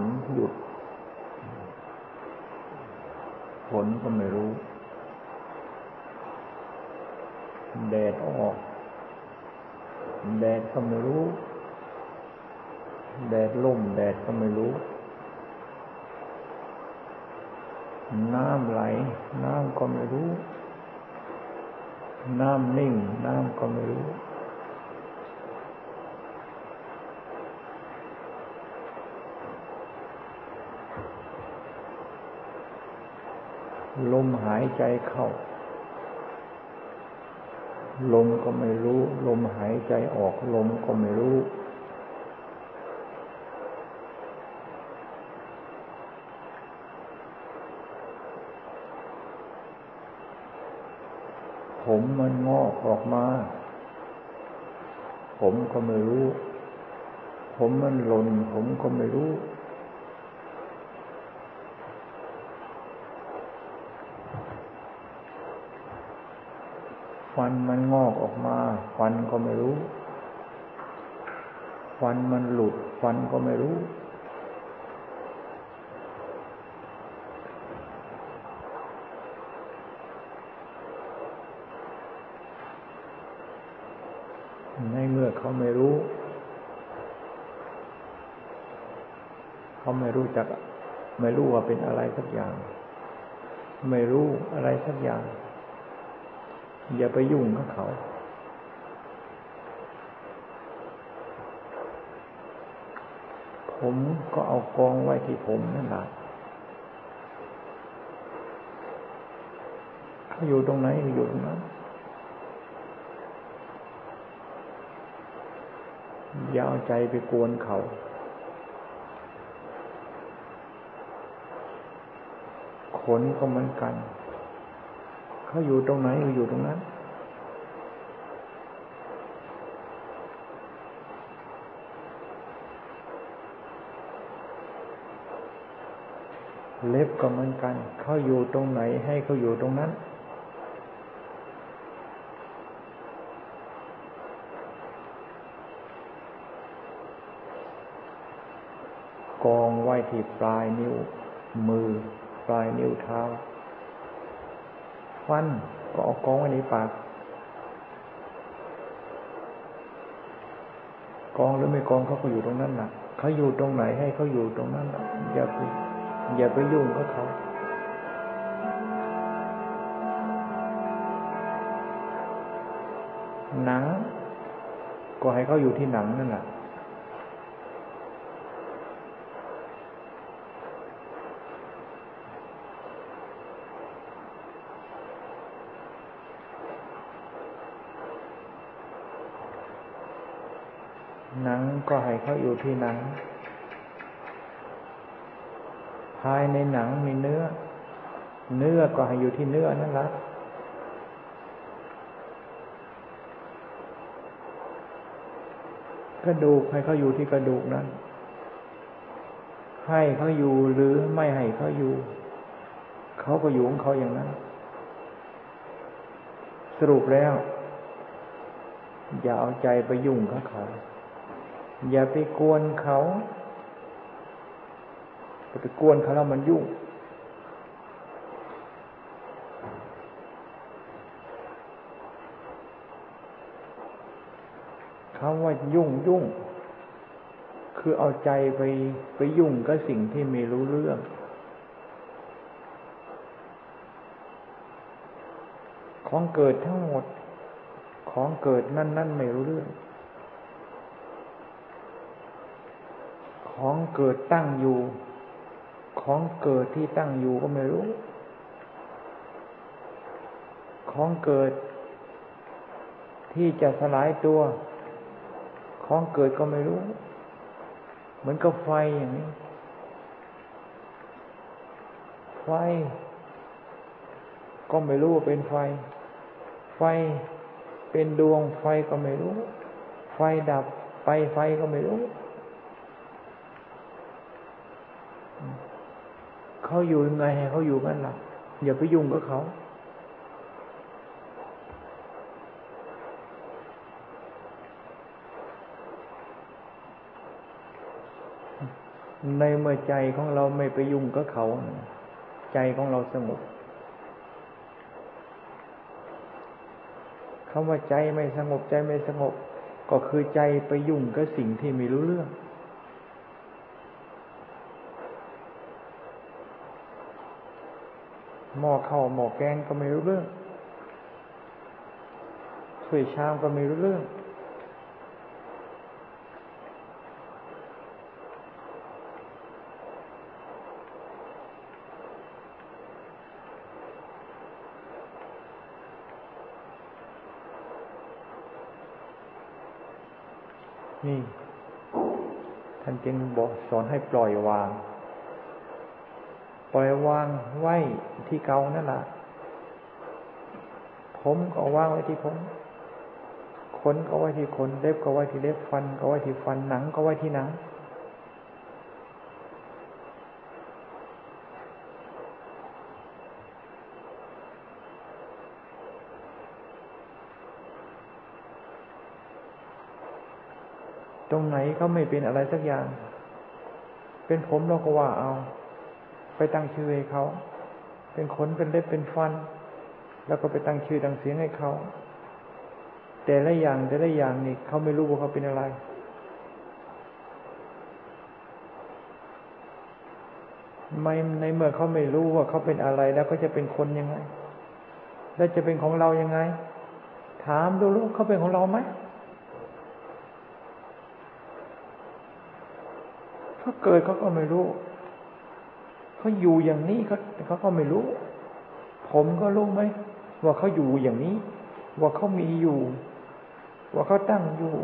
นหยุด ฝนก็ไม่รู้ แดดออก แดดก็ไม่รู้ แดดล่มแดดก็ไม่รู้ น้ำไหล น้ำก็ไม่รู้ น้ำนิ่ง น้ำก็ไม่รู้ ลมหายใจเข้า ลมก็ไม่รู้ ลมหายใจออก ลมก็ไม่รู้ ผมมันงอกออกมา ผมก็ไม่รู้ ผมมันหล่นผมก็ไม่รู้ ฟันมันงอกออกมาฟันก็ไม่รู้ฟันมันหลุดฟันก็ไม่รู้ ในเมื่อเขาไม่รู้ เขาไม่รู้จัก ไม่รู้ว่าเป็นอะไรสักอย่าง ไม่รู้อะไรสักอย่าง อย่าไปยุ่งกับเขา ผมก็เอากองไว้ที่ผมนั่นแหละเขาอยู่ตรงไหนอยู่ตรงนั้นอย่าเอาใจไปกวนเขาขนก็เหมือนกัน เขาอยู่ตรงไหนอยู่ตรงนั้น เล็บก็เหมือนกัน เขาอยู่ตรงไหนให้เขาอยู่ตรงนั้นกองไว้ที่ปลายนิ้วมือ ปลายนิ้วเท้า ฟัน ก็เอากองไว้ในปากกองหรือไม่กองเขาก็อยู่ตรงนั้นน่ะเขาอยู่ตรงไหนให้เขาอยู่ตรงนั้นอย่าไปอย่าไปยุ่งกับเขาหนัง ก็ให้เขาอยู่ที่หนังนั่นแหละหนัง ก็ให้เขาอยู่ที่หนัง ภายในหนังมีเนื้อ เนื้อก็ให้อยู่ที่เนื้อนั่นละกระดูกให้เขาอยู่ที่กระดูกนั้น ให้เขาอยู่หรือไม่ให้เขาอยู่ เขาก็อยู่ของเขาอย่างนั้น สรุปแล้ว อย่าเอาใจไปยุ่งกับเขา อย่าไปกวนเขาไปกวนเขาแล้วมันยุ่ง คำว่ายุ่งยุ่ง คือเอาใจไปไปยุ่งกับสิ่งที่ไม่รู้เรื่องของเกิดทั้งหมด ของเกิดนั่นนั่นไม่รู้เรื่อง ของเกิดตั้งอยู่ ของเกิดที่ตั้งอยู่ก็ไม่รู้ ของเกิดที่จะสลายตัว ของเกิดก็ไม่รู้ เหมือนกับไฟอย่างนี้ ไฟ ก็ไม่รู้ว่าเป็นไฟ ไฟเป็นดวงไฟก็ไม่รู้ ไฟดับไปไฟก็ไม่รู้ เขาอยู่ยังไงให้เขาอยู่กันล่ะอย่าไปยุ่งกับเขาในเมื่อใจของเราไม่ไปยุ่งกับเขา ใจของเราสงบคำว่าใจไม่สงบใจไม่สงบ ก็คือใจไปยุ่งกับสิ่งที่ไม่รู้เรื่อง หม้อข้าวหม้อแกงก็ไม่รู้เรื่องถ้วยชามก็ไม่รู้เรื่อง นี่ ท่านจึงบอกสอนให้ปล่อยวาง ปล่อยวางไว้ที่เก่านั่นแหละผมก็วางไว้ที่ผมขนก็ไว้ที่ขนเล็บก็ไว้ที่เล็บฟัน ก็ไว้ที่ฟันหนังก็ไว้ที่หนังตรงไหนเขาไม่เป็นอะไรสักอย่าง เป็นผมเราก็ว่าเอา ไปตั้งชื่อให้เขา เป็นขนเป็นเล็บเป็นฟัน แล้วก็ไปตั้งชื่อตั้งเสียงให้เขา แต่ละอย่างแต่ละอย่างนี่เขาไม่รู้ว่าเขาเป็นอะไร ไม่ในเมื่อเขาไม่รู้ว่าเขาเป็นอะไร แล้วก็จะเป็นคนยังไง แล้วจะเป็นของเรายังไง ถามดูลูกเขาเป็นของเราไหมเขาเกิดเขาก็ไม่รู้ เขาอยู่อย่างนี้เขาเขาก็ไม่รู้ ผมก็รู้ไหมว่าเขาอยู่อย่างนี้ ว่าเขามีอยู่ ว่าเขาตั้งอยู่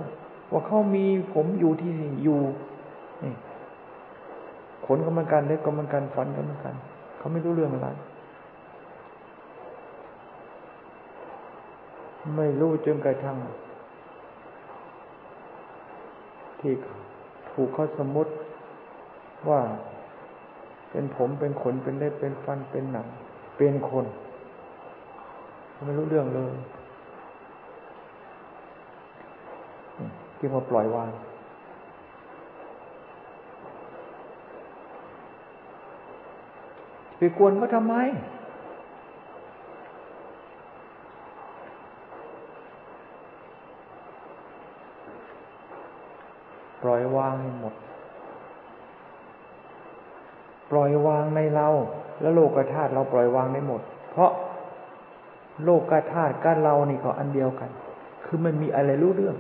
ว่าเขามีผมอยู่ที่นี่อยู่นี่ขนก็เหมือนกันเล็บก็เหมือนกันฟันก็เหมือนกัน เขาไม่รู้เรื่องอะไร ไม่รู้จนกระทั่งที่ถูกเขาสมมติว่า เป็นผมเป็นขนเป็นเล็บเป็นฟันเป็นหนัง เป็นคน ไม่รู้เรื่องเลยที่มาปล่อยวางไปกวนเขาทำไม ปล่อยวางให้หมด ปล่อยวางในเรา แล้วโลกธาตุเราปล่อยวางได้หมด เพราะโลกธาตุกับเรานี่ก็อันเดียวกัน คือมันมีอะไรรู้เรื่อง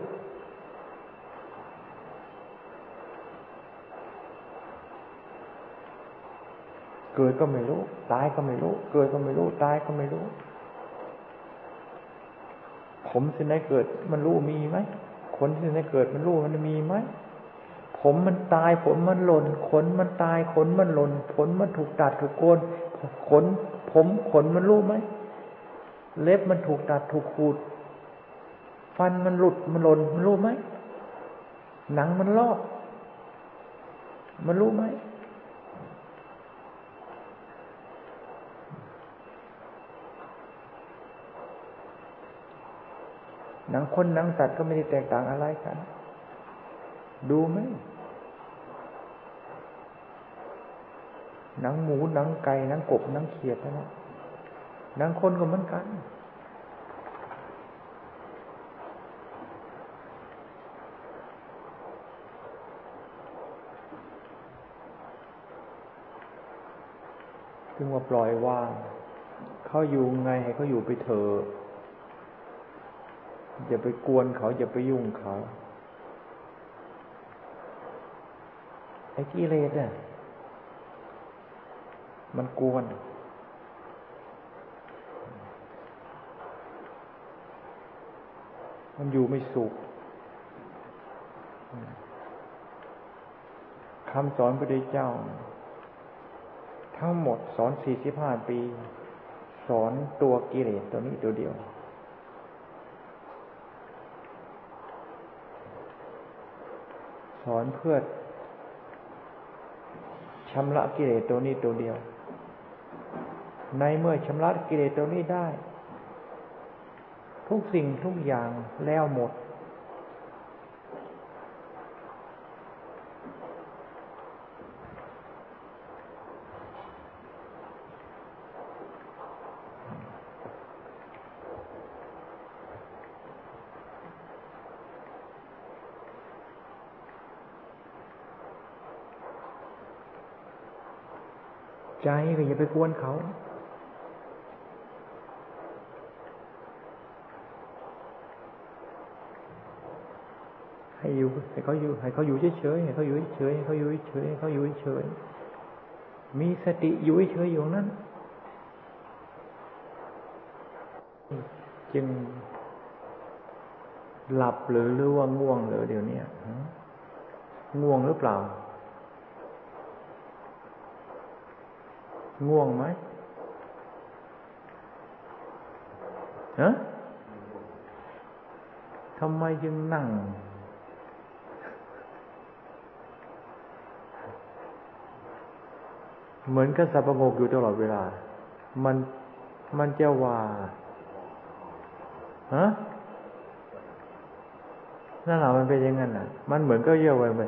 เกิดก็ไม่รู้ ตายก็ไม่รู้ เกิดก็ไม่รู้ ตายก็ไม่รู้ ผมที่ไหนเกิดมันรู้มีไหมขนที่ไหนเกิดมันรู้มันมีไหม ผมมันตายผมมันหล่น ขนมันตายขนมันหล่นขนมันถูกตัดถูกโกนขน ผมขนมันรู้ไหมเล็บมันถูกตัดถูกขูด ฟันมันหลุดมันหล่นมันรู้ไหมหนังมันลอก มันรู้ไหมหนังคนหนังสัตว์ก็ไม่ได้แตกต่างอะไรกัน ดูไหมหนังหมูหนังไก่หนังกบหนังเขียดนะหนังคนก็เหมือนกัน จึงว่าปล่อยว่างเขาอยู่ไงให้เขาอยู่ไปเถอะอย่าไปกวนเขาอย่าไปยุ่งเขา ไอ้กิเลสเนี่ยมันกวน มันอยู่ไม่สุขคำสอนพระเจ้า ทั้งหมดสอนสี่สิบห้าปี สอนตัวกิเลสตัวนี้ตัวเดียว สอนเพื่อ ชำระกิเลสตัวนี้ตัวเดียว ในเมื่อชำระกิเลสตัวนี้ได้ ทุกสิ่งทุกอย่างแล้วหมด ใจก็อย่าไปกวนเขาให้อยู่ให้เขาอยู่ให้เขาอยู่เฉยๆให้เขาอยู่เฉยๆให้เขาอยู่เฉยๆให้เขาอยู่เฉยๆมีสติอยู่เฉยๆอยู่นั้นจึงหลับหรือหรือว่าง่วงหรือเดี๋ยวนี้ง่วงหรือเปล่า ง่วงไหมฮะทำไมจึงนั่ง เหมือนกับสับประงกอยู่ตลอดเวลา มันมันจะว่าฮะนั่นแหละมันเป็นอย่างนั้นน่ะ มันเหมือนก็เยอะไป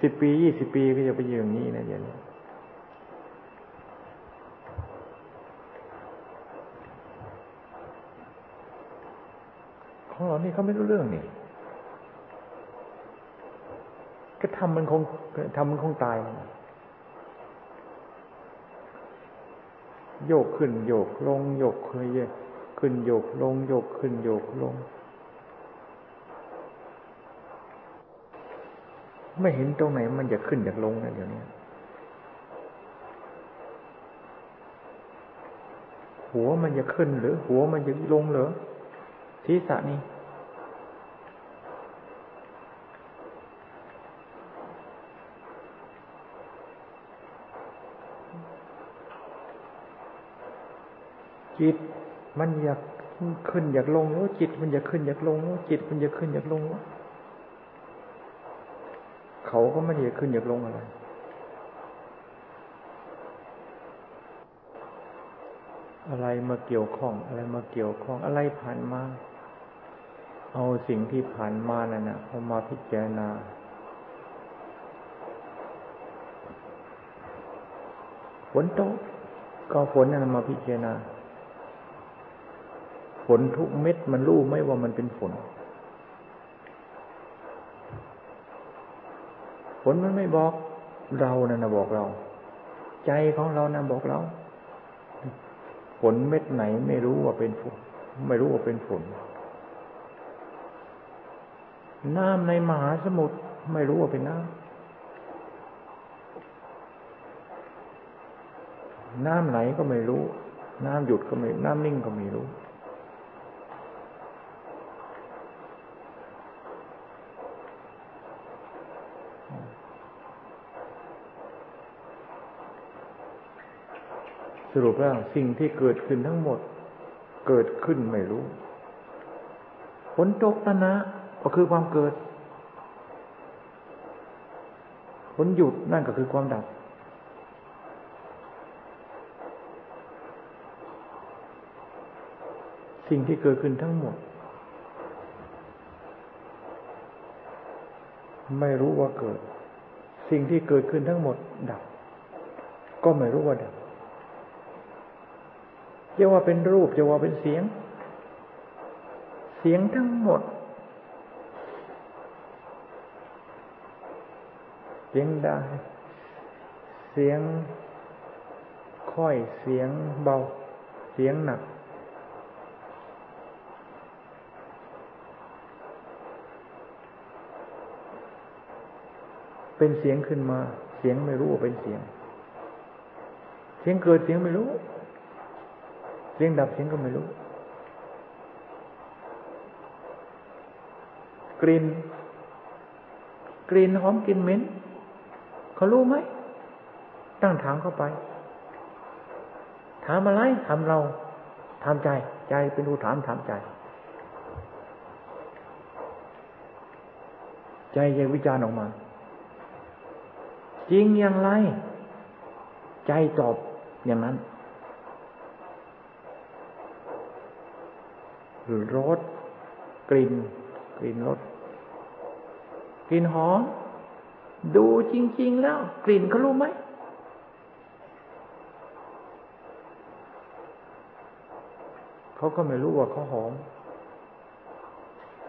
สิบปียี่สิบปีก็จะไปอยู่อย่างนี้นะอย่างนี้ ของเรานี่เขาไม่รู้เรื่องนี่ก็ทำมันคงทำมันคงตายโยกขึ้นโยกลงโยกเคยขึ้นโยกลงโยกขึ้นโยกลง ไม่เห็นตรงไหนมันจะขึ้นอยากลงนะเดี๋ยวนี้หัวมันจะขึ้นหรือ หัวมันจะลงหรือศีรษะนี่ จิต มันอยากขึ้นอยากลงแล้วจิต มันอยากขึ้นอยากลงแล้วจิตมันอยากขึ้นอยากลงแล้วเขาก็ไม่อยากขึ้นอยากลงอะไรอะไรมาเกี่ยวข้อง อะไรมาเกี่ยวข้องอะไรผ่านมา เอาสิ่งที่ผ่านมานั่นนะเอามาพิจารณา ฝนตกก็ฝนนั่นมาพิจารณา ฝนทุกเม็ดมันรู้ไหมว่ามันเป็นฝน ฝนมันไม่บอกเรานะ่ะบอกเรา ใจของเรานะ่ะบอกเรา ฝนเม็ดไหนไม่รู้ว่าเป็นฝน ไม่รู้ว่าเป็นฝน น้ำในมหาสมุทรไม่รู้ว่าเป็นน้ำ น้ำไหนก็ไม่รู้ น้ำหยุดก็ไม่ น้ำนิ่งก็ไม่รู้ สรุปแล้วสิ่งที่เกิดขึ้นทั้งหมด เกิดขึ้นไม่รู้ผลตกตนะก็คือความเกิดผลหยุดนั่นก็คือความดับ สิ่งที่เกิดขึ้นทั้งหมด ไม่รู้ว่าเกิด สิ่งที่เกิดขึ้นทั้งหมด ดับ ก็ไม่รู้ว่าดับ จะว่าเป็นรูปจะว่าเป็นเสียง เสียงทั้งหมด เสียงได้เสียงค่อยเสียงเบา เสียงหนัก เป็นเสียงขึ้นมา เสียงไม่รู้ว่าเป็นเสียง เสียงเกิดเสียงไม่รู้ เสียงดับเสียงก็ไม่รู้ กลิ่นกลิ่นหอมกลิ่นเหม็นเขารู้ไหมตั้งถามเข้าไป ถามอะไรถามเราถามใจ ใจเป็นผู้ถามถามใจ ใจยังวิจารณ์ออกมา จริงอย่างไร ใจตอบอย่างนั้น รสกลิ่น กลิ่นรสกลิ่นหอม ดูจริง ๆ แล้ว กลิ่นเขารู้ไหมเขาก็ไม่รู้ว่าเขาหอม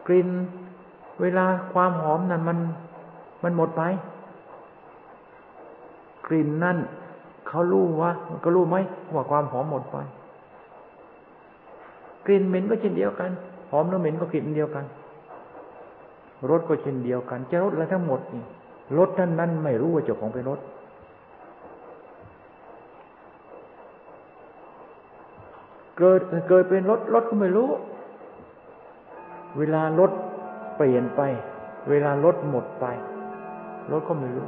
กลิ่นเวลาความหอมนั้นมันมันหมดไป กลิ่นนั่นเขเขารู้ว่าก็รู้ไหมว่าความหอมหมดไป กลิ่นเหม็นก็เช่นเดียวกัน หอมแล้วเหม็นก็กลิ่นเดียวกัน รสก็เช่นเดียวกัน จะรสอะไรทั้งหมดนี่รสนั้นนั้นไม่รู้ว่าเจ้าของเป็นรสเกิดเกิดเป็นรถรถก็ไม่รู้ เวลารถเปลี่ยนไป เวลารถหมดไปรถก็ไม่รู้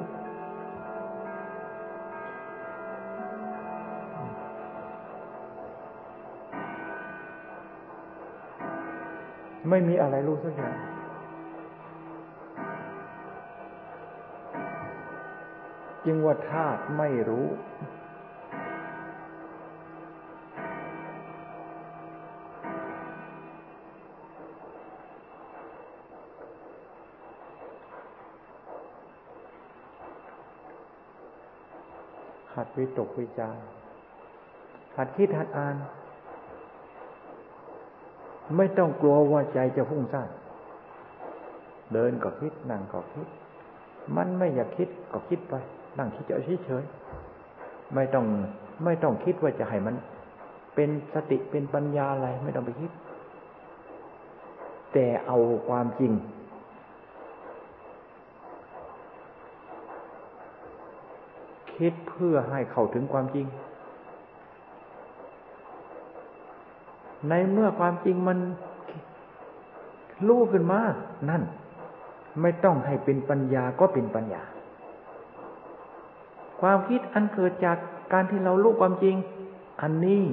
ไม่มีอะไรรู้สักอย่างจึงว่าธาตุไม่รู้ หัดวิตกวิจารหัดคิดหัดอ่าน ไม่ต้องกลัวว่าใจจะพุ่งซ่านเดินก็คิดนั่งก็คิด มันไม่อยากคิดก็คิดไป นั่งคิดเฉยเฉยไม่ต้องไม่ต้องคิดว่าจะให้มัน เป็นสติเป็นปัญญาอะไรไม่ต้องไปคิด แต่เอาความจริง คิดเพื่อให้เข้าถึงความจริง ในเมื่อความจริงมันรู้ขึ้นมา นั่น ไม่ต้องให้เป็นปัญญาก็เป็นปัญญา ความคิดอันเกิดจากการที่เรารู้ความจริง อันนี้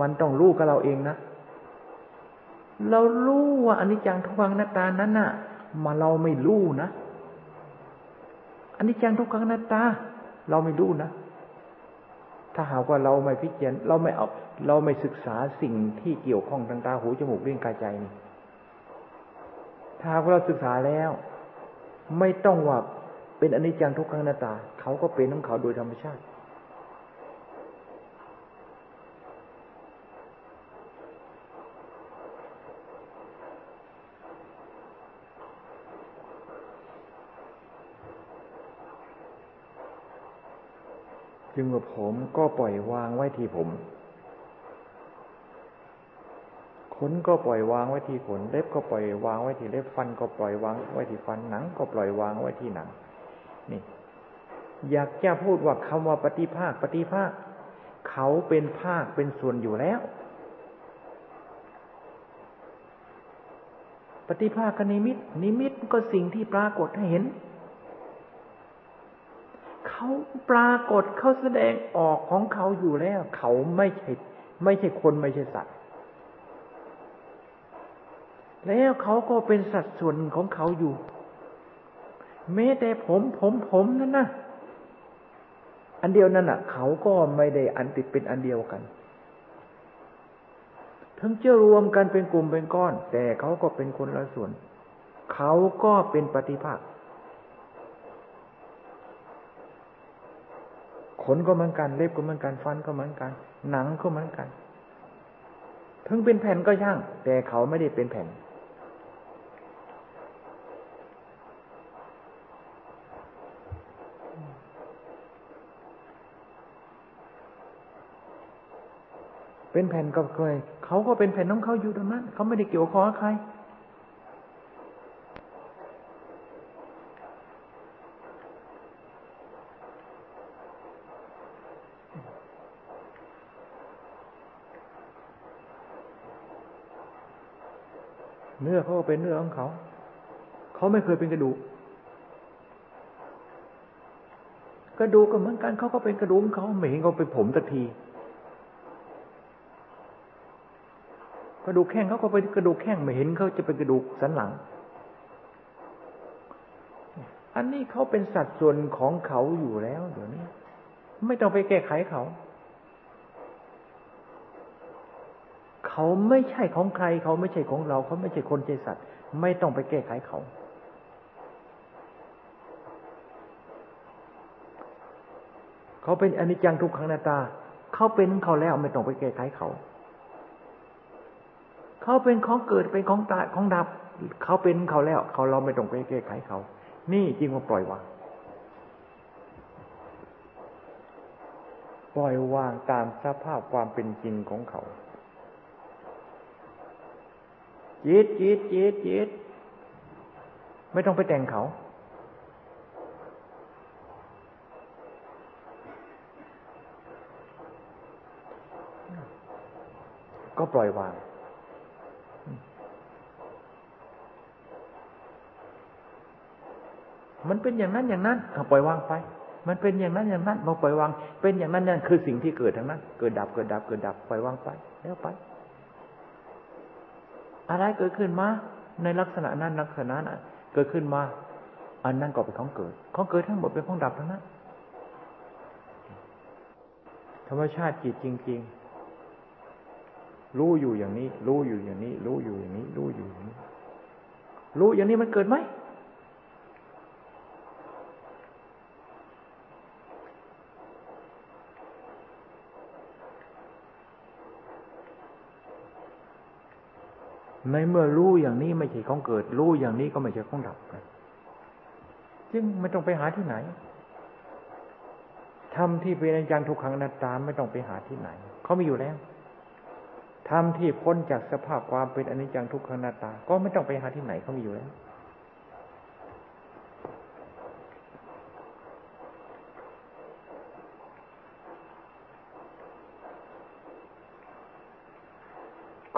มันต้องรู้กับเราเองนะ เรารู้ว่าอันนี้จังทุกขังนาตานั้นน่ะ มาเราไม่รู้นะอันนี้จังทุกขังนาตา เราไม่รู้นะ ถ้าหากว่าเราไม่พิจารณาเราไม่เอาเราไม่ศึกษาสิ่งที่เกี่ยวข้องทางตาหูจมูกเลี้ยงกายใจนี่ถ้าหากว่าเราศึกษาแล้ว ไม่ต้องว่าเป็นอนิจจังทุกขังนาตา เขาก็เป็นของเขาโดยธรรมชาติ จึงว่าผมก็ปล่อยวางไว้ที่ผม ขนก็ปล่อยวางไว้ที่ขน เล็บก็ปล่อยวางไว้ที่เล็บฟันก็ปล่อยวางไว้ที่ฟันหนัง ก็ปล่อยวางไว้ที่หนัง นี่ อยากจะพูดว่าคำว่าปฏิภาคปฏิภาค เขาเป็นภาคเป็นส่วนอยู่แล้ว ปฏิภาคนิมิต นิมิตก็สิ่งที่ปรากฏให้เห็น เขาปรากฏเขาแสดงออกของเขาอยู่แล้ว เขาไม่ใช่ไม่ใช่คนไม่ใช่สัตว์ แล้วเขาก็เป็นสัดส่วนของเขาอยู่แม้แต่ผมผมผมนั่นนะอันเดียวนั่นอะ เขาก็ไม่ได้อันติดเป็นอันเดียวกันถึงจะรวมกันเป็นกลุ่มเป็นก้อน แต่เขาก็เป็นคนละส่วน เขาก็เป็นปฏิภาค ขนก็เหมือนกัน เล็บก็เหมือนกันฟันก็เหมือนกัน หนังก็เหมือนกัน ถึงเป็นแผ่นก็ช่าง แต่เขาไม่ได้เป็นแผ่น เป็นแผ่นก็เคยเขาก็เป็นแผ่นของเขาอยู่ตรงนั้นเขาไม่ได้เกี่ยวข้องกับใคร เนื้อเขาก็เป็นเนื้อของเขา เขาไม่เคยเป็นกระดูก กระดูกก็เหมือนกันเขาก็เป็นกระดูกเขาไม่เห็นเขาเป็นผมสักที กระดูกแข้งเขาก็เป็นกระดูกแข้งไม่เห็นเขาจะเป็นกระดูกสันหลัง อันนี้เขาเป็นสัดส่วนของเขาอยู่แล้วเดี๋ยวนี้ ไม่ต้องไปแก้ไขเขา เขาไม่ใช่ของใคร เขาไม่ใช่ของเรา เขาไม่ใช่คนใจสัตว์ ไม่ต้องไปแก้ไขเขา เขาเป็นอนิจจังทุกขังนาตา เขาเป็นเขาแล้วไม่ต้องไปแก้ไขเขา เขาเป็นของเกิดเป็นของตายของดับ เขาเป็นเขาแล้ว เขาเราไม่ต้องไปแก้ไขเขา นี่จริงว่าปล่อยวาง ปล่อยวางตามสภาพความเป็นจริงของเขาจิตจิตจิตจิตไม่ต้องไปแต่งเขา ก็ปล่อยวาง มันเป็นอย่างนั้นอย่างนั้นปล่อยวางไป มันเป็นอย่างนั้นอย่างนั้นมาปล่อยวาง เป็นอย่างนั้นนั่นคือสิ่งที่เกิดทั้งนั้น เกิดดับเกิดดับเกิดดับปล่อยวางไป แล้วไป อะไรเกิดขึ้นมา ในลักษณะนั้นลักษณะนั้นเกิดขึ้นมา อันนั้นก็เป็นของเกิด ของเกิดทั้งหมดเป็นของดับทั้งนั้นธรรมชาติจิตจริง ๆ รู้อยู่อย่างนี้ รู้อยู่อย่างนี้ รู้อยู่อย่างนี้ รู้อยู่อย่างนี้ รู้อย่างนี้มันเกิดไหม ในเมื่อรู้อย่างนี้ไม่ใช่ของเกิด รู้อย่างนี้ก็ไม่ใช่ของดับจึงไม่ต้องไปหาที่ไหนทำที่เป็นอนิจจังทุกขังนัตตาไม่ต้องไปหาที่ไหนเขามีอยู่แล้วทำที่พ้นจากสภาพความเป็นอนิจจังทุกขังนัตตา ก็ไม่ต้องไปหาที่ไหนเขามีอยู่แล้ว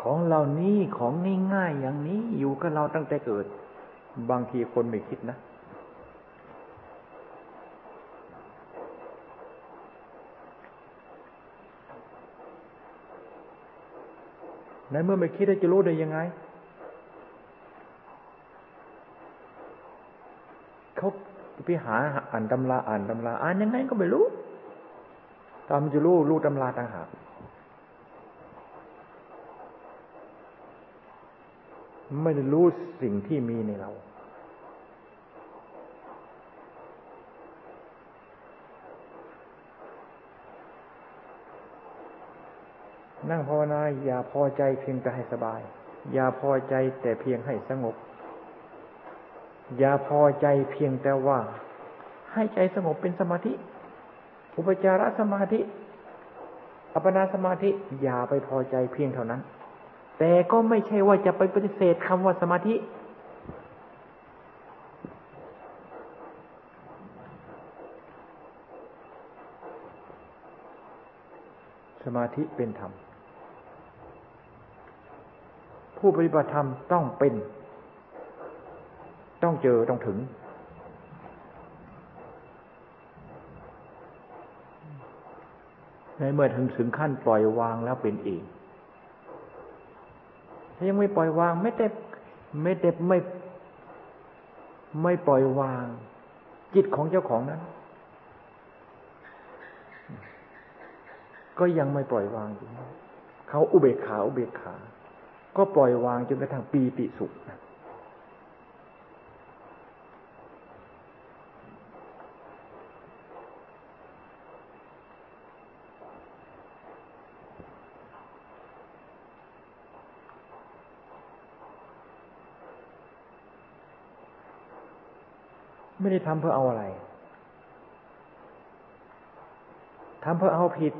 ของ เรานี้ของง่ายๆอย่างนี้อยู่กับเราตั้งแต่เกิด บางทีคนไม่คิดนะในเมื่อไม่คิดจะรู้ได้ยังไง เขาไปหาอ่านตำราอ่านตำราอ่านยังไงก็ไม่รู้ตามจะรู้รู้ตำราต่างหาก ไม่ได้รู้สิ่งที่มีในเรา นั่งภาวนาอย่าพอใจเพียงแต่ให้สบาย อย่าพอใจแต่เพียงให้สงบ อย่าพอใจเพียงแต่ว่า ให้ใจสงบเป็นสมาธิ อุปจารสมาธิ อัปปนาสมาธิ อย่าไปพอใจเพียงเท่านั้น แต่ก็ไม่ใช่ว่าจะไปปฏิเสธคำว่าสมาธิ สมาธิเป็นธรรม ผู้ปฏิบัติธรรมต้องเป็น ต้องเจอ ต้องถึง ในเมื่อถึงถึงขั้นปล่อยวางแล้วเป็นเอง ยังไม่ปล่อยวาง ไม่ได้ไม่ได้ไม่ไม่ปล่อยวาง จิตของเจ้าของนั้น ก็ยังไม่ปล่อยวางอยู่เขาอุเบกขาอุเบกขา ก็ปล่อยวางจนกระทั่งปีติสุขนะ ไม่ได้ทำเพื่อเอาอะไรทำเพื่อเอาผิด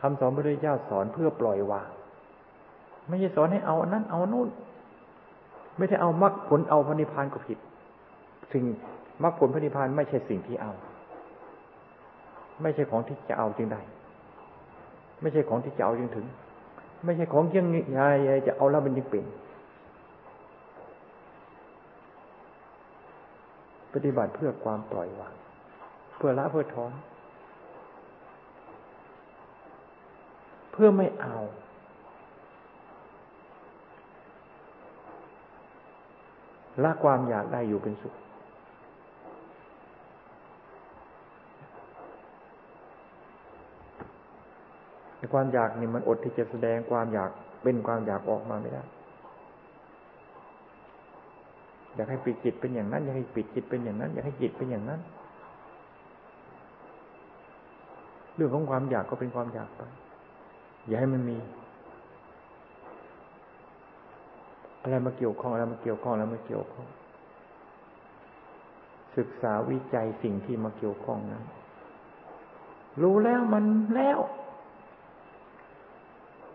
คำสอนพระพุทธเจ้าสอนเพื่อปล่อยวาง ไม่ใช่สอนให้เอาอันนั้น เอานู่น ไม่ใช่เอามรรคผลเอาพระนิพพานก็ผิด สิ่งมรรคผลพระนิพพานไม่ใช่สิ่งที่เอา ไม่ใช่ของที่จะเอาจึงได้ ไม่ใช่ของที่จะเอาจึงถึง ไม่ใช่ของยังไงจะเอาแล้วมันจึงเป็น ปฏิบัติเพื่อความปล่อยวางเพื่อละเพื่อถอน เพื่อไม่เอา ละความอยากได้อยู่เป็นสุขความอยากนี่มันอดที่จะแสดงความอยากเป็นความอยากออกมาไม่ได้ อยากให้ปิดจิตเป็นอย่างนั้น อยากให้ปิดจิตเป็นอย่างนั้น อยากให้จิตเป็นอย่างนั้น เรื่องของความอยากก็เป็นความอยากไป อย่าให้มันมี อะไรมาเกี่ยวข้องอะไรมาเกี่ยวข้องอะไรมาเกี่ยวข้อง ศึกษาวิจัยสิ่งที่มาเกี่ยวข้องนั้น รู้แล้วมันแล้ว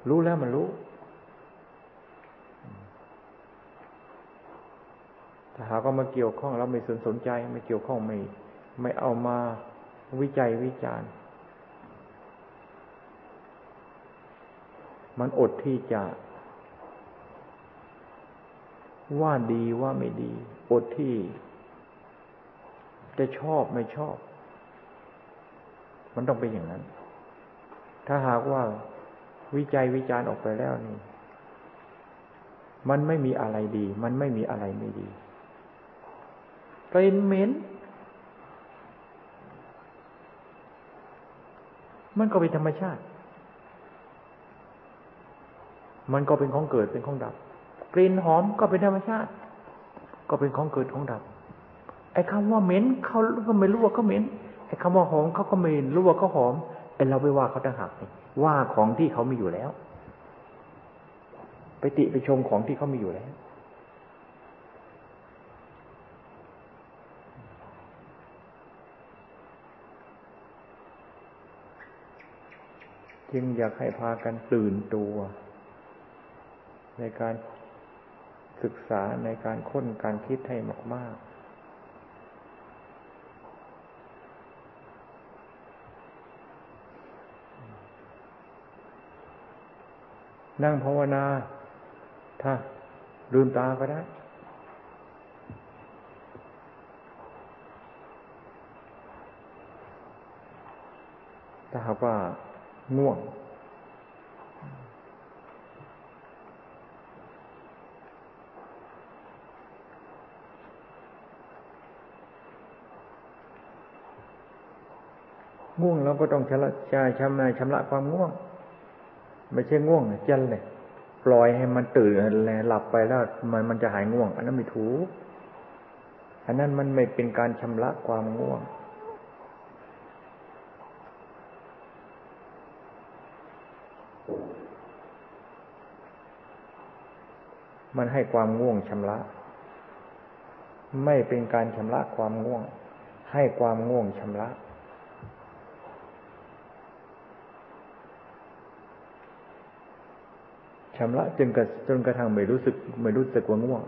รู้แล้วมันรู้ ถ้า หากว่ามาเกี่ยวข้องเราไม่สนสนใจ ไม่เกี่ยวข้องไม่ ไม่เอามาวิจัยวิจารณ์ มันอดที่จะ ว่าดีว่าไม่ดี อดที่ จะชอบไม่ชอบ มันต้องเป็นอย่างนั้น ถ้าหากว่าวิจัยวิจารณ์ออกไปแล้วนี่ มันไม่มีอะไรดี มันไม่มีอะไรไม่ดี ลิ่นเหม็น มันก็เป็นธรรมชาติ มันก็เป็นของเกิดเป็นของดับ กลิ่นหอมก็เป็นธรรมชาติ ก็เป็นของเกิดของดับ ไอ้คำว่าเหม็นเขาก็ไม่รู้ว่าเขาเหม็น ไอ้คำว่าหอมเขาก็ไม่รู้ว่าเขาหอม ไอ้เราไปว่าเขาต่างหากว่าของที่เขามีอยู่แล้ว ไปติไปชมของที่เขามีอยู่แล้ว จึงอยากให้พากันตื่นตัว ในการศึกษาในการค้นการคิดให้มาก ๆนั่งภาวนา ถ้าลืมตาก็ได้ ถ้าหากว่า ง่วง ง่วงเราก็ต้องชำระชชำชำระความง่วง ไม่ใช่ง่วงเจนเลยปล่อยให้มันตื่นแล้วหลับไปแล้ว มันมันจะหายง่วง อันนั้นไม่ถูกอันนั้นมันไม่เป็นการชำระความง่วง มันให้ความง่วงชำระ ไม่เป็นการชำระความง่วง ให้ความง่วงชำระชำระจนกระจนกระทั่งไม่รู้สึก ไม่รู้สึกว่าง่วง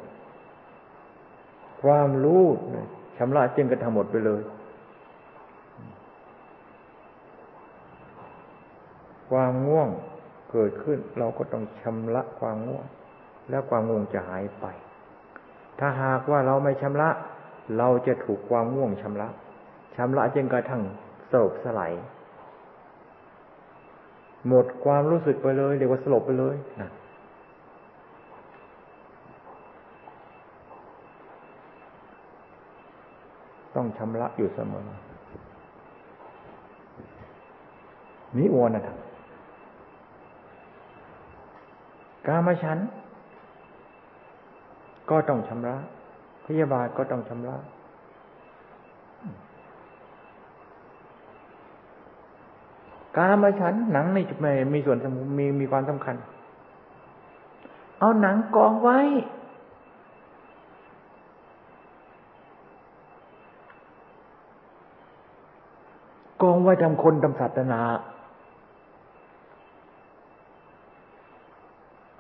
ความรู้ชำระจนกระทั่งหมดไปเลย ความง่วง เกิดขึ้น เราก็ต้องชำระความง่วง แล้วความง่วงจะหายไป ถ้าหากว่าเราไม่ชำระ เราจะถูกความง่วงชำระชำระจนกระทั่งสลบสลายหมดความรู้สึกไปเลยเรียกว่าสลบไปเลยนะต้องชำระอยู่เสมอนิวรณธรรม กามฉัน ก็ต้องชำระ พยาบาทก็ต้องชำระกามาฉันหนังนี่ไม่มีส่วนมีมีความสำคัญ เอาหนังกองไว้ กองไว้ทำคนทำสัตนา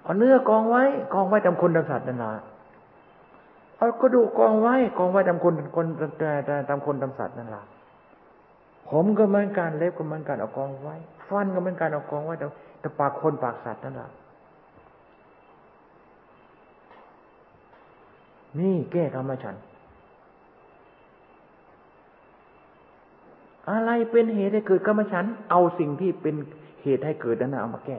เอาเนื้อกองไว้ กองไว้ทำคนทำสัตนาเอากระดูกกองไว้ กองไว้ทำคนคนทำคนทำสัตว์นั่นแหละผมก็เหมือนกันเล็บก็เหมือนกันเอากองไว้ ฟันก็เหมือนกันเอากองไว้แต่แต่ปากคนปากสัตว์นั่นแหละนี่แก้กรรมฉัน อะไรเป็นเหตุให้เกิดกรรมฉัน เอาสิ่งที่เป็นเหตุให้เกิดนั้นเอามาแก้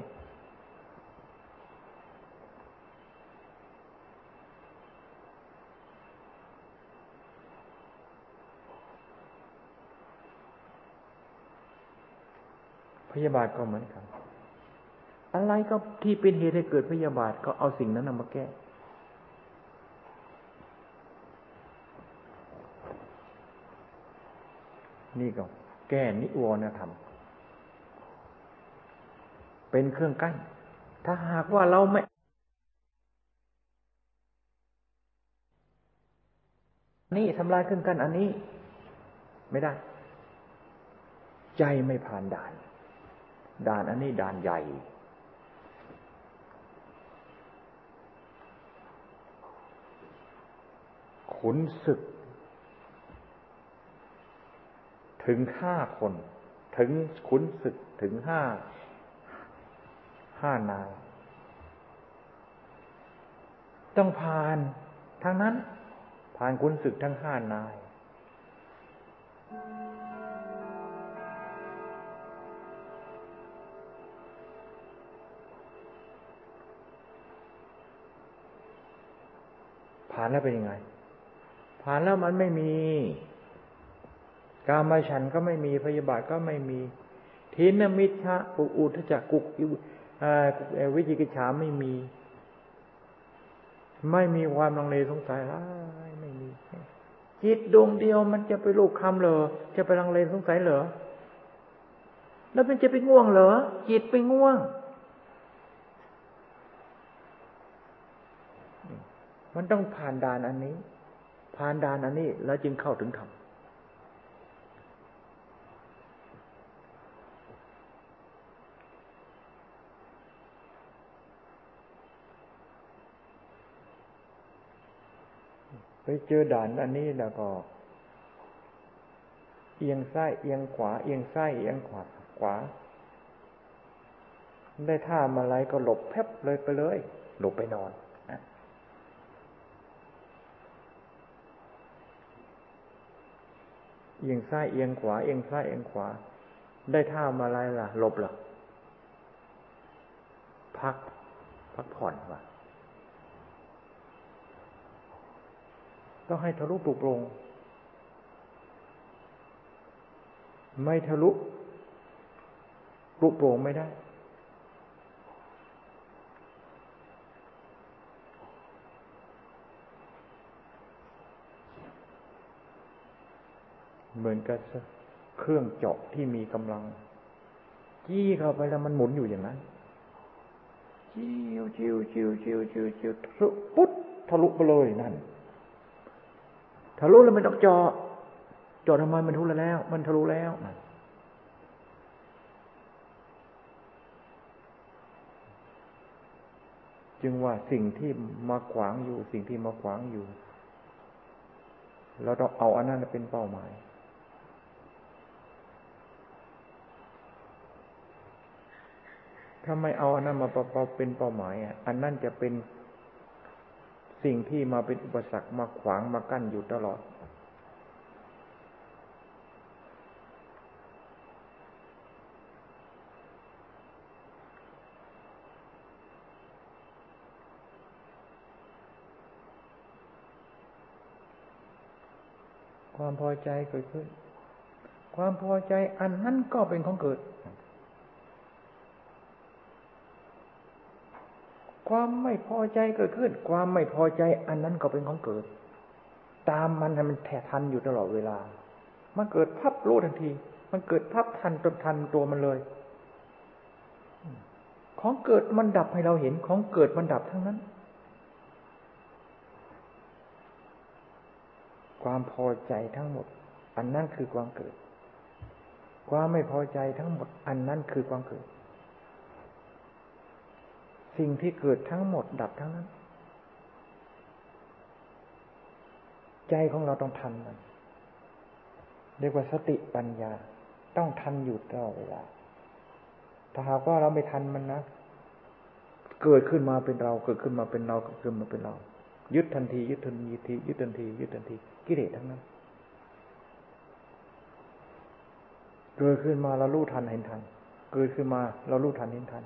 พ ยาบาทก็เหมือนกัน อะไรก็ที่เป็นเหตุให้เกิดพยาบาทก็เอาสิ่งนั้นมาแก้นี่ก็แก้นิวรณธรรม เป็นเครื่องกั้น ถ้าหากว่าเราไม่นี่ทำลายขึ้นกันอันนี้ ไม่ได้ ใจไม่ผ่านด่าน ด่านอันนี้ด่านใหญ่ ขุนศึก ถึงห้าคน ถึงขุนศึกถึงห้าห้านาย ต้องผ่านทั้งนั้น ผ่านขุนศึกทั้งห้านาย ผ่านแล้วเป็นยังไง ผ่านแล้วมันไม่มี การมาฉันก็ไม่มีพยาบาทก็ไม่มีทินมิชะอุอุทจักกุกวิจิกิจฉาไม่มี ไม่มีความลังเลสงสัยไม่มี จิตดวงเดียวมันจะไปลูกคำเหรอ จะไปลังเลสงสัยเหรอ แล้วมันจะไปง่วงเหรอ จิตไปง่วง มันต้องผ่านด่านอันนี้ ผ่านด่านอันนี้ แล้วจึงเข้าถึงธรรมไปเจอด่านอันนี้แล้วก็ เอียงซ้ายเอียงขวา เอียงซ้ายเอียงขวาขวา ได้ท่ามาอะไรก็หลบแพบเลยไปเลย หลบไปนอน เอียงซ้ายเอียงขวาเอียงซ้ายเอียงขวา ได้ท่ามาอะไรล่ะหลบหรอพักพักผ่อนว่ะต้องให้ทะลุปลุกลง ไม่ทะลุปลุกโปร่งไม่ได้ เหมือนกับเครื่องเจาะที่มีกำลัง จี้เข้าไปแล้วมันหมุนอยู่อย่างนั้นชิวชิวชิวชิวชิวชิวปุ๊บทะลุไปเลยนั่นทะลุแล้วไม่ต้องเจาะเจาะทำไมมันทะลุแล้ว มันทะลุแล้วจึงว่าสิ่งที่มาขวางอยู่ สิ่งที่มาขวางอยู่ เราต้องเอาอันนั้นเป็นเป้าหมาย ถ้าไม่เอาอันนั้นมาเป็นเป้าหมายอะอันนั้นจะเป็นสิ่งที่มาเป็นอุปสรรคมาขวางมากั้นอยู่ตลอด ความพอใจเกิดขึ้น ความพอใจอันนั้นก็เป็นของเกิด ความไม่พอใจเกิดขึ้น ความไม่พอใจ อันนั้นก็เป็นของเกิด ตามมันให้มันแททันอยู่ตลอดเวลา มันเกิดพับรู้ทันที มันเกิดพับทันจนทันตัวมันเลย ของเกิดมันดับให้เราเห็นของเกิดมันดับทั้งนั้น ความพอใจทั้งหมด อันนั้นคือความเกิด ความไม่พอใจทั้งหมด อันนั้นคือความเกิด สิ่งที่เกิดทั้งหมดดับทั้งนั้น ใจของเราต้องทันมัน เรียกว่าสติปัญญา ต้องทันอยู่ตลอดเวลา ถ้าหากว่าเราไม่ทันมันนะ เกิดขึ้นมาเป็นเรา เกิดขึ้นมาเป็นเรา เกิดขึ้นมาเป็นเรา ยึดทันที ยึดทันที ยึดทันที ยึดทันที กิเลสทั้งนั้น เกิดขึ้นมาเรารู้ทันเห็นทัน เกิดขึ้นมาเรารู้ทันเห็นทัน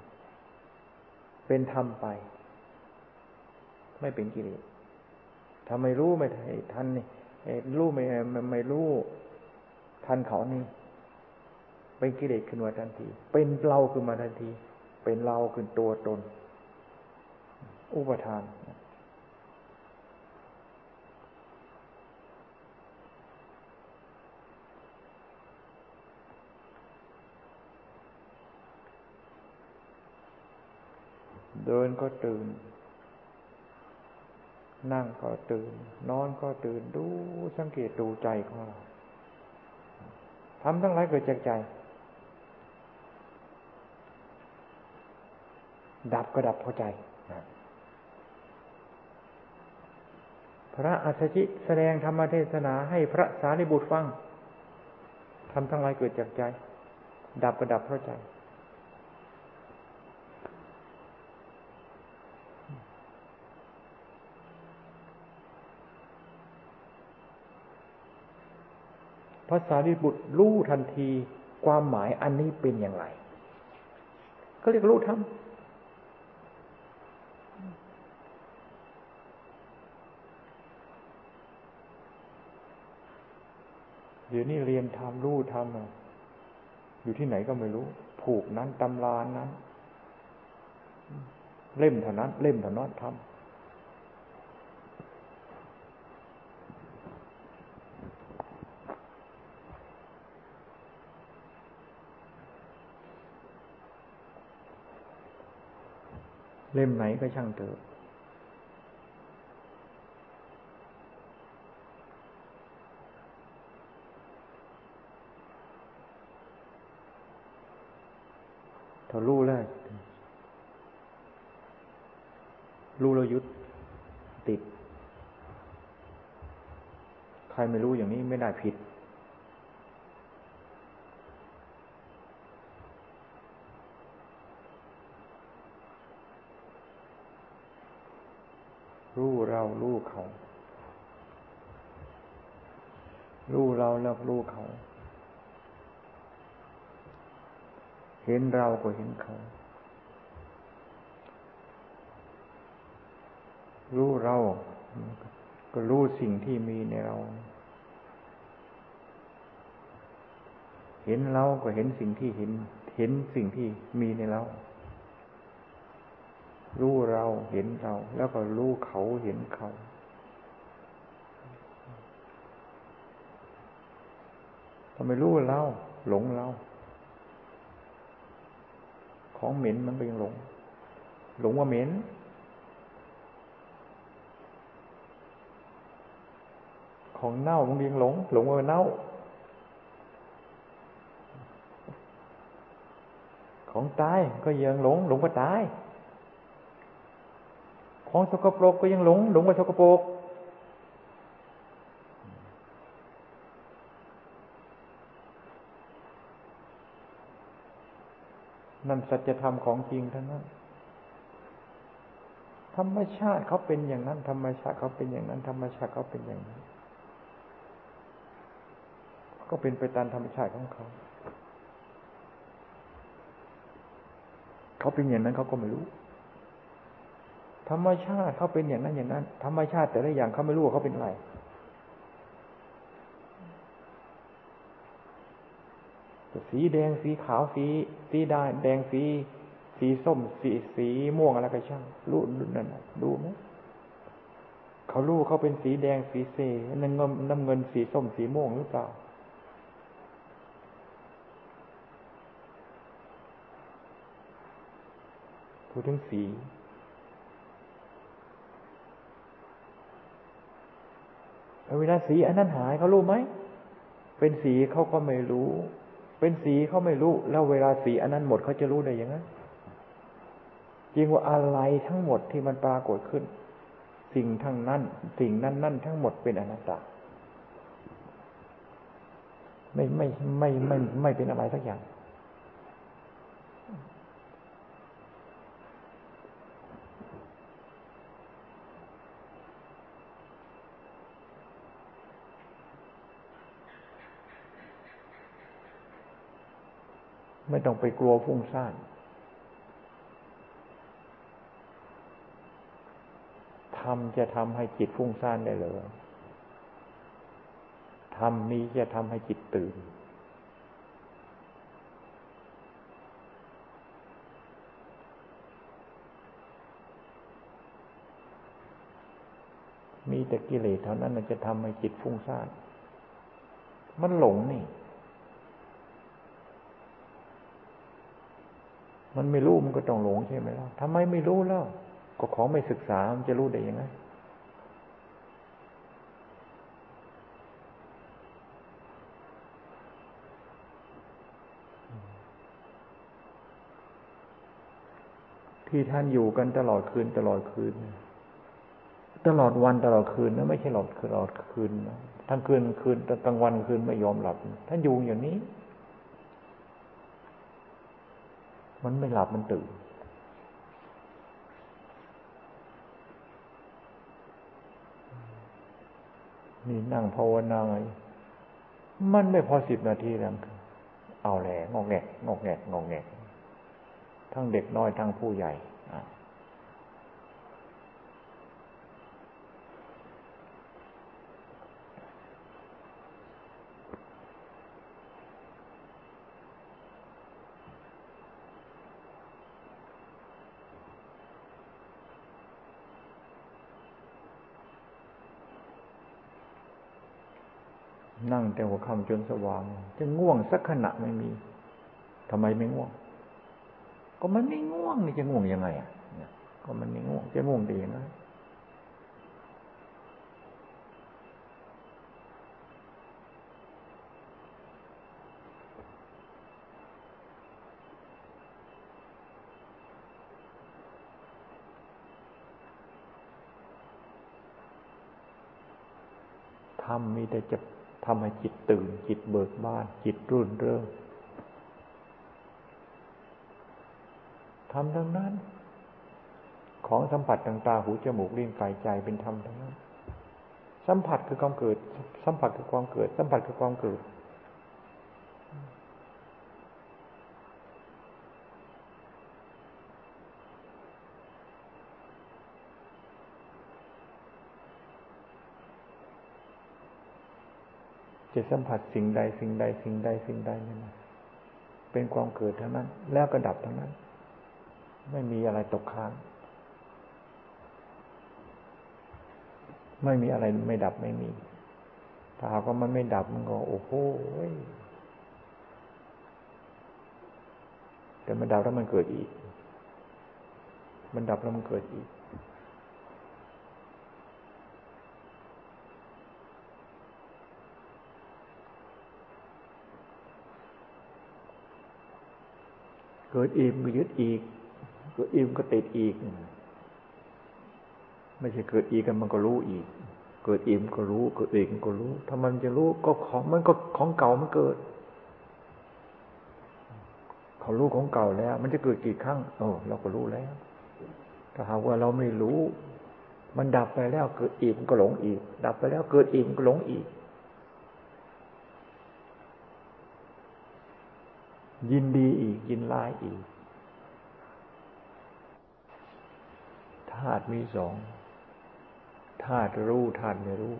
เป็นธรรมไป ไม่เป็นกิเลสทำไมรู้ไม่ทันนี่รู้ไม่ไม่รู้ทันเขานี่เป็นกิเลสขึ้นมาทันที เป็นเราขึ้นมาทันที เป็นเราขึ้นตัวตน อุปทาน เดินก็ตื่น นั่งก็ตื่น นอนก็ตื่น ดูสังเกตดูใจของเราทำทั้งหลายเกิดจากใจ ดับก็ดับเพราะใจ พระอัศจิแสดงธรรมเทศนาให้พระสารีบุตรฟังทำทั้งหลายเกิดจากใจ ดับก็ดับเพราะใจ ระสารีบุตรรู้ทันทีความหมายอันนี้เป็นอย่างไรก็เรียกรู้ทำเดี๋ยวนี้เรียนทำรู้ทำอยู่ที่ไหนก็ไม่รู้ ผูกนั้นตำรานั้น เล่มเท่านั้น เล่มเท่านั้นทำ เล่มไหนก็ช่างเถอะ ถ้ารู้แล้ว รู้แล้วยุดติด ใครไม่รู้อย่างนี้ไม่ได้ผิด รู้เรารู้เขารู้เราแล้วรู้เขา เห็นเราก็เห็นเขา รู้เรา ก็รู้สิ่งที่มีในเรา เห็นเราก็เห็นสิ่งที่เห็น เห็นสิ่งที่มีในเรา รู้เราเห็นเรา แล้วก็รู้เขาเห็นเขา ทำไมรู้เรา หลงเรา ของเหม็นมันก็ยังหลง หลงว่าเหม็นของเน่ามันยังหลง หลงว่าเน่า ของตายก็ยังหลง หลงว่าตาย ของสกปรกก็ยังหลง หลงว่าสกปรกนั่นสัจธรรมของจริงทั้งนั้นธรรมชาติเขาเป็นอย่างนั้น ธรรมชาติเขาเป็นอย่างนั้น ธรรมชาติเขาเป็นอย่างนั้น ก็เป็นไปตามธรรมชาติของเขาเขาเป็นอย่างนั้นเขาก็ไม่รู้ ธรรมชาติเขาเป็นอย่างนั้นอย่างนั้น ธรรมชาติแต่ละอย่างเขาไม่รู้ว่าเขาเป็นอะไรสีแดงสีขาวสีสีดาแดงสีสีส้ม สีสีม่วงอะไรก็ช่างรู้นั่นดูไหมเขารู้เขาเป็นสีแดงสีเซน้ำเงินน้ำเงินสีส้มสีม่วงหรือเปล่าพูดถึงสี เวลาสีอันนั้นหายเขารู้ไหม เป็นสีเขาก็ไม่รู้ เป็นสีเขาไม่รู้ แล้วเวลาสีอันนั้นหมดเขาจะรู้ได้ยังไงจริงว่าอะไรทั้งหมดที่มันปรากฏขึ้น สิ่งทั้งนั้น สิ่งนั้นนั่นทั้งหมดเป็นอนัตตา ไม่ไม่ไม่ไม่ไม่เป็นอะไรสักอย่าง ไม่ต้องไปกลัวฟุ้งซ่านทำจะทำให้จิตฟุ้งซ่านได้เลยทำนี้จะทำให้จิตตื่น มีแต่กิเลสเท่านั้นจะทำให้จิตฟุ้งซ่าน มันหลงนี่ มันไม่รู้มันก็ต้องหลงใช่ไหมล่ะทำไมไม่รู้แล้ว ก็ของไม่ศึกษามันจะรู้ได้ยังไงที่ท่านอยู่กันตลอดคืนตลอดคืน ตลอดวันตลอดคืนนะไม่ใช่หลอดคืนตลอดคืนนะทั้งคืนคืนกลางวันคืนไม่ยอมหลับ ท่านอยู่อย่างนี้ มันไม่หลับมันตื่น นี่นั่งภาวนามันไม่พอสิบนาทีแล้วเอาแหละงอกแงกงอกแงกงอกแงกทั้งเด็กน้อยทั้งผู้ใหญ่อะ แต่หัวค่ำจนสว่าง จะง่วงสักขณะไม่มีทำไมไม่ง่วง ก็มันไม่ง่วงนี่จะง่วงยังไงอะก็มันไม่ง่วงจะง่วงด้ยังไงทำมีแต่จะ ทำให้จิตตื่น จิตเบิกบาน จิตรุ่นเริงทำทั้งนั้น ของสัมผัสต่างๆหูจมูกลิ้นกายใจเป็นธรรมทั้งนั้น สัมผัสคือความเกิด สัมผัสคือความเกิด สัมผัสคือความเกิด สัมผัสสิ่งใดสิ่งใดสิ่งใดสิ่งใดนี่นเป็นความเกิดทั้งนั้น แล้วก็ดับทั้งนั้น ไม่มีอะไรตกค้าง ไม่มีอะไรไม่ดับไม่มี ถ้าหากว่ามันไม่ดับมันก็ โอ้โหแต่มันดับแล้วมันเกิดอีก มันดับแล้วมันเกิดอีก เกิดอิ่มก็ยึดอีกเกิดอิ่มก็ติดอีก ไม่ใช่เกิดอีกกันมันก็รู้อีก เกิดอิ่มก็รู้ เกิดอิ่มก็รู้ ถ้ามันจะรู้ก็ของมันก็ของเก่ามันเกิด เขารู้ของเก่าแล้ว มันจะเกิดกี่ครั้งโอ้เราก็รู้แล้ว ถ้าหากว่าเราไม่รู้ มันดับไปแล้วเกิดอิ่มก็หลงอีก ดับไปแล้วเกิดอิ่มก็หลงอีก ยินดีอีก ยินร้ายอีกธาตุมีสองธาตุรู้ธาตุไม่รู้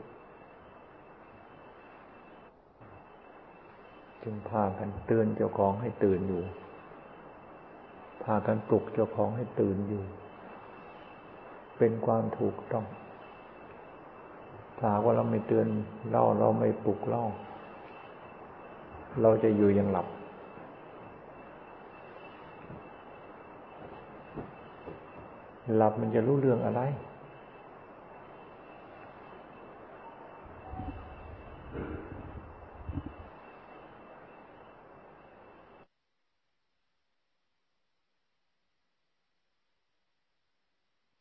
จึงพากันเตือนเจ้าของให้ตื่นอยู่ พากันปลุกเจ้าของให้ตื่นอยู่ เป็นความถูกต้องถ้าว่าเราไม่เตือนเล่าเราไม่ปลุกเล่า เราจะอยู่ยังหลับ หลับมันจะรู้เรื่องอะไร